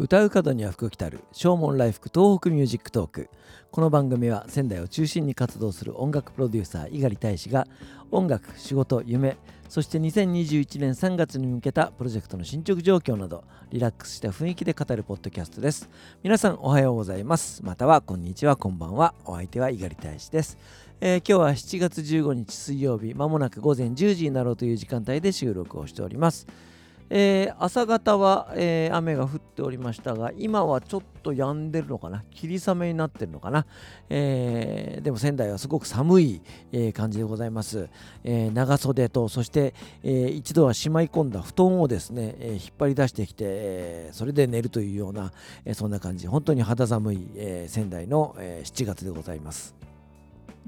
歌う門には福来たる唱門来福 TOHOKU MUSIC TALK。この番組は仙台を中心に活動する音楽プロデューサー猪狩大使が音楽仕事夢そして2021年3月に向けたプロジェクトの進捗状況などリラックスした雰囲気で語るポッドキャストです。皆さんおはようございます。またはこんにちはこんばんは。お相手は猪狩大使です。えー、今日は7月15日水曜日まもなく午前10時になろうという時間帯で収録をしております。えー、朝方は、えー、雨が降っておりましたが今はちょっと止んでるのかな。霧雨になってるのかな、えー、でも仙台はすごく寒い、え感じでございます、え長袖とそして、え一度はしまい込んだ布団をですね、え引っ張り出してきて、えそれで寝るというような、えそんな感じ。本当に肌寒い、え仙台の、え7月でございます。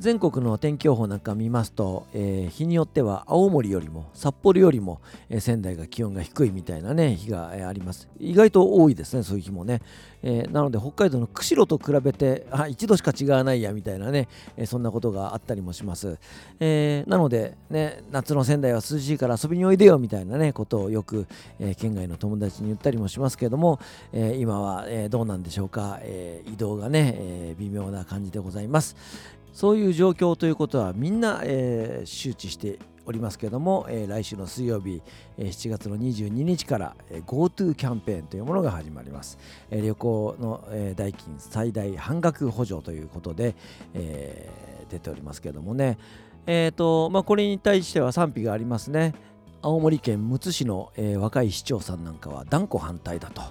全国の天気予報なんか見ますと、えー、日によっては青森よりも札幌よりも、えー、仙台が気温が低いみたいなね日が、えー、あります。意外と多いですねそういう日もね、えなので北海道の釧路と比べてあ1度しか違わないやみたいなね、えそんなことがあったりもします、えなのでね夏の仙台は涼しいから遊びにおいでよみたいなねことをよく、え県外の友達に言ったりもしますけども、え今は、えどうなんでしょうか、え移動がね、え微妙な感じでございます、そういう状況ということはみんな、えー、周知しておりますけども、えー、来週の水曜日、えー、7月の22日から、えー、GoTo キャンペーンというものが始まります、えー、旅行の、えー、代金最大半額補助ということで、えー、出ておりますけどもね。えーとまあ、これに対しては賛否がありますね。青森県むつ市の、えー、若い市長さんなんかは断固反対だと、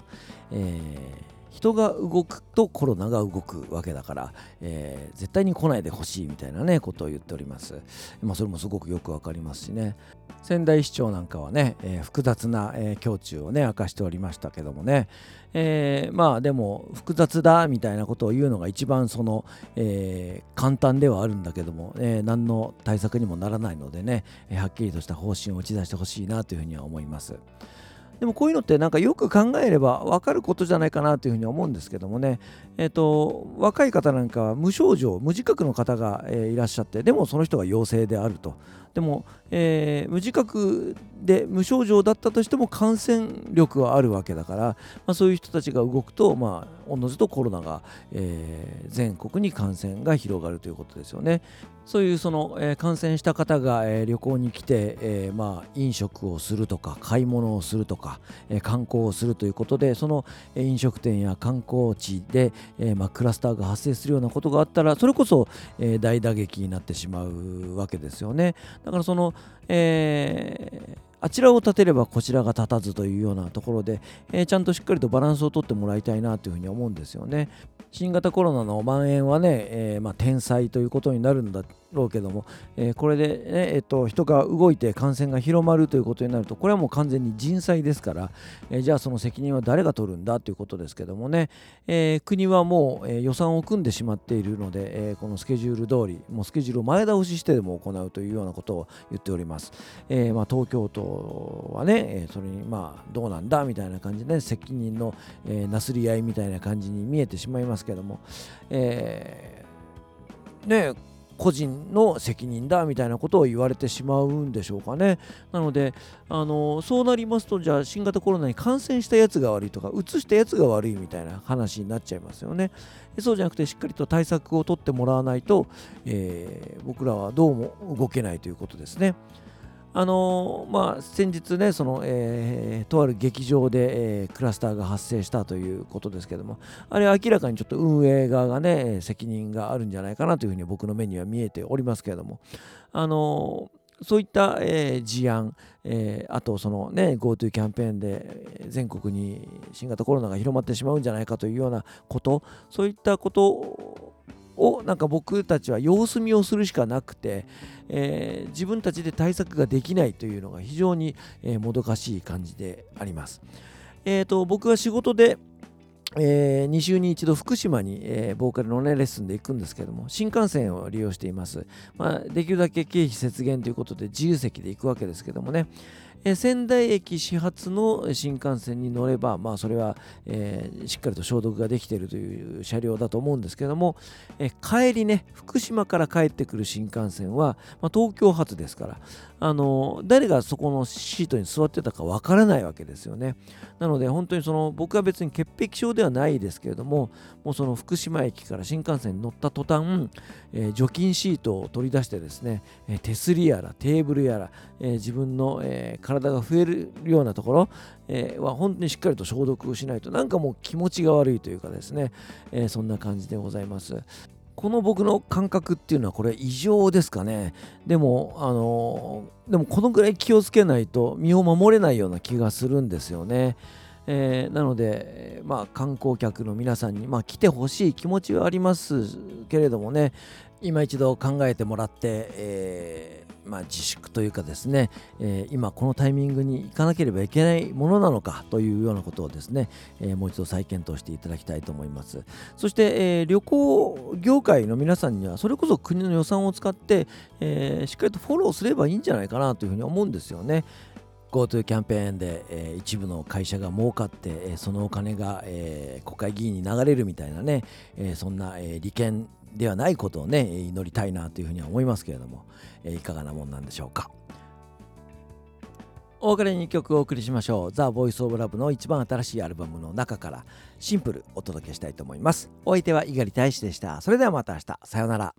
えー人が動くとコロナが動くわけだから、えー、絶対に来ないでほしいみたいなねことを言っております。まあ、それもすごくよくわかりますしね。仙台市長なんかはね、えー、複雑な、えー、胸中をね明かしておりましたけどもね、えー、まあでも複雑だみたいなことを言うのが一番その、えー、簡単ではあるんだけども、えー、何の対策にもならないのでね、はっきりとした方針を打ち出してほしいなというふうには思います。でもこういうのってなんかよく考えれば分かることじゃないかなというふうに思うんですけどもね、えーと、若い方なんかは無症状無自覚の方が、えー、いらっしゃってでもその人が陽性であるとでも、えー、無自覚で無症状だったとしても感染力はあるわけだから、まあ、そういう人たちが動くと、まあ、おのずとコロナが、えー、全国に感染が広がるということですよね。そういうその、えー、感染した方が、えー、旅行に来て、えー、まあ、飲食をするとか買い物をするとか、え観光をするということでその、え飲食店や観光地で、えまあ、クラスターが発生するようなことがあったらそれこそ、え大打撃になってしまうわけですよね。だからその、えあちらを立てればこちらが立たずというようなところで、えー、ちゃんとしっかりとバランスをとってもらいたいなというふうに思うんですよね。新型コロナの蔓延はね、えー、まあ、天才ということになるんだろうけども、えー、これでね、えー、と人が動いて感染が広まるということになるとこれはもう完全に人災ですから、えー、じゃあその責任は誰が取るんだということですけどもね、えー、国はもう、え、予算を組んでしまっているので、え、このスケジュール通りもうスケジュールを前倒ししてでも行うというようなことを言っております、えまあ、東京都はね、え、それにまあどうなんだみたいな感じで、ね、責任の、え、なすり合いみたいな感じに見えてしまいますけども、えー、ね個人の責任だみたいなことを言われてしまうんでしょうかね。なので、あのそうなりますと、じゃあ新型コロナに感染したやつが悪いとか、うつしたやつが悪いみたいな話になっちゃいますよね。そうじゃなくて、しっかりと対策を取ってもらわないと、えー、僕らはどうも動けないということですね。あのまあ、先日ねその、えー、とある劇場で、えー、クラスターが発生したということですけどもあれ明らかにちょっと運営側がね責任があるんじゃないかなというふうに僕の目には見えておりますけれどもあのそういった、えー、事案、えー、あとそのね GoTo キャンペーンで全国に新型コロナが広まってしまうんじゃないかというようなことそういったことをなんか僕たちは様子見をするしかなくて、えー、自分たちで対策ができないというのが非常に、えー、もどかしい感じであります。えーと、僕は仕事でえー、2週に1度福島に、えー、ボーカルの、ね、レッスンで行くんですけども新幹線を利用しています、まあ、できるだけ経費節減ということで自由席で行くわけですけどもね、え仙台駅始発の新幹線に乗れば、まあ、それは、えー、しっかりと消毒ができているという車両だと思うんですけども、え帰りね、福島から帰ってくる新幹線は、まあ、東京発ですから、あの誰がそこのシートに座ってたかわからないわけですよね。なので本当にその僕は別に潔癖症ではないですけれどももうその福島駅から新幹線に乗った途端、えー、除菌シートを取り出してですね、えー、手すりやらテーブルやら、えー、自分の、え体が増えるようなところ、えは本当にしっかりと消毒をしないとなんかもう気持ちが悪いというかですね、えそんな感じでございます。この僕の感覚っていうのはこれ異常ですかねでもあのでもこのぐらい気をつけないと身を守れないような気がするんですよね。えー、なので、まあ、観光客の皆さんに、まあ、来てほしい気持ちはありますけれどもね今一度考えてもらって、えーまあ、自粛というかですね、えー、今このタイミングに行かなければいけないものなのかというようなことをですね、えー、もう一度再検討していただきたいと思います。そして、え、旅行業界の皆さんにはそれこそ国の予算を使って、えしっかりとフォローすればいいんじゃないかなというふうに思うんですよね。GoTo キャンペーンで、えー、一部の会社が儲かって、えー、そのお金が、えー、国会議員に流れるみたいなね、えそんな、え利権ではないことをね祈りたいなというふうには思いますけれども、えいかがなもんなんでしょうかお別れに曲をお送りしましょう。ザ・ボイス・オブ・ラブの一番新しいアルバムの中からシンプルお届けしたいと思います。お相手は猪狩大使でした。それではまた明日。さようなら。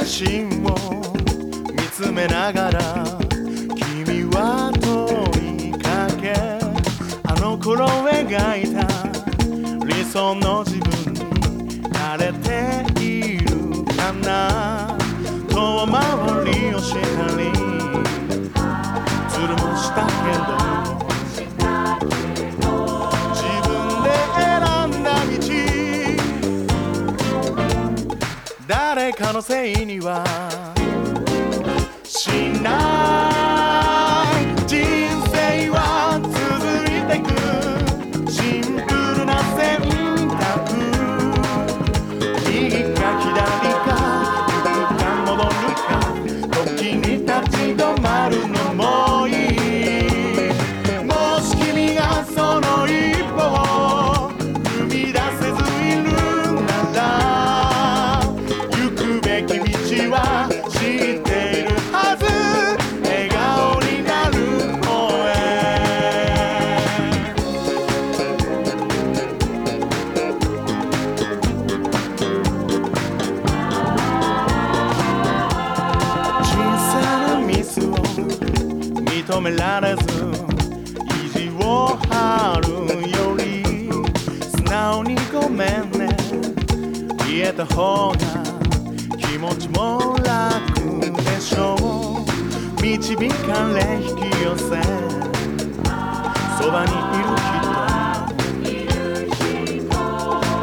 写真を見つめながら君は問いかけあの頃描いた理想のかのせいには。しない言えた方が気持ちも楽でしょう。導かれ引き寄せ。そばにいる人。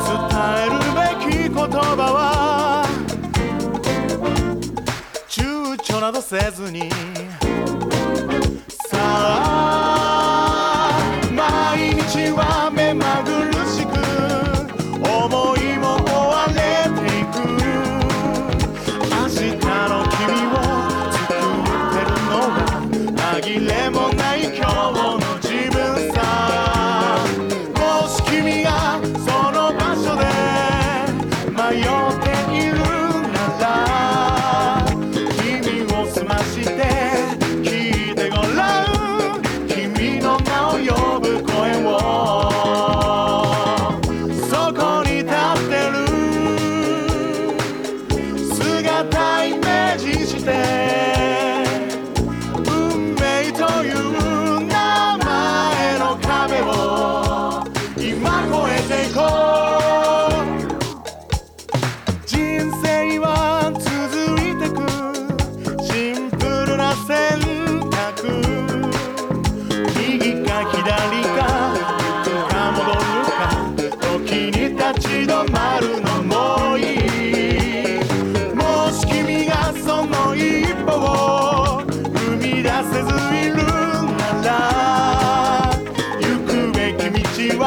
伝えるべき言葉は。躊躇などせずに。左か戻るか時に立ち止まるのもいい。もし君がその一歩を踏み出せずいるなら行くべき道は